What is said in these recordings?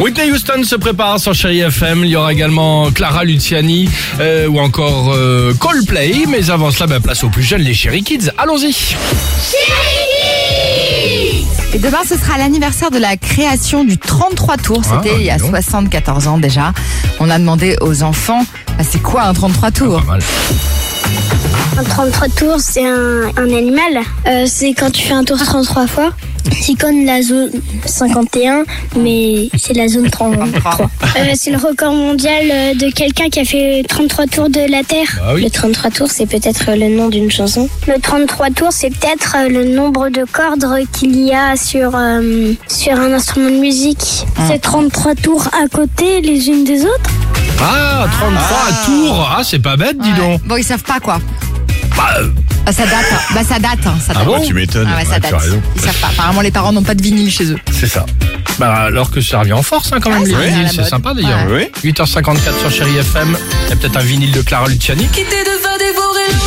Whitney Houston se prépare sur Chéri FM. Il y aura également Clara Luciani euh, ou encore euh, Coldplay. Mais avant cela, ben, place aux plus jeunes, les Chéri Kids. Allons-y. Et demain, ce sera l'anniversaire de la création du 33 tours. Ah, C'était il y a dis donc. 74 ans déjà. On a demandé aux enfants, bah, c'est quoi un 33 tours Pas mal. Un 33 tours, c'est un, un animal. Euh, c'est quand tu fais un tour 33 fois. C'est comme la zone 51, mais c'est la zone 33. Euh, c'est le record mondial euh, de quelqu'un qui a fait 33 tours de la Terre. Bah oui. Le 33 tours, c'est peut-être le nom d'une chanson. Le 33 tours, c'est peut-être le nombre de cordes qu'il y a sur, euh, sur un instrument de musique. C'est 33 tours à côté les unes des autres. Ah, 33 à Tours. Ah, c'est pas bête, dis Ouais. donc. Bon, ils savent pas quoi. Bah, euh, Bah, ça date. hein. Bah, ça date. hein, Ça Ah date. bon Tu m'étonnes. Ah ouais, ça Ouais, date. tu as raison. Ils savent pas. Apparemment, les parents n'ont pas de vinyle chez eux. c'est ça. Bah, alors que ça revient en force, hein, quand même, Ah, les à vinyles. C'est mode. sympa, d'ailleurs. Ouais. 8h54 sur Chéri FM. Il y a peut-être un vinyle de Clara Luciani. Quitter de va dévorer le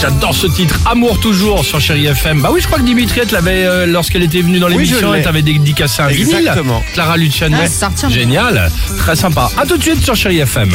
J'adore ce titre, Amour toujours sur Chéri FM. Bah oui, je crois que Dimitri, elle l'avait, euh, lorsqu'elle était venue dans l'émission, elle t'avait dédicacé un vinyle. Exactement. Clara Luciani. Ah. Génial, très sympa. À tout de suite sur Chéri FM.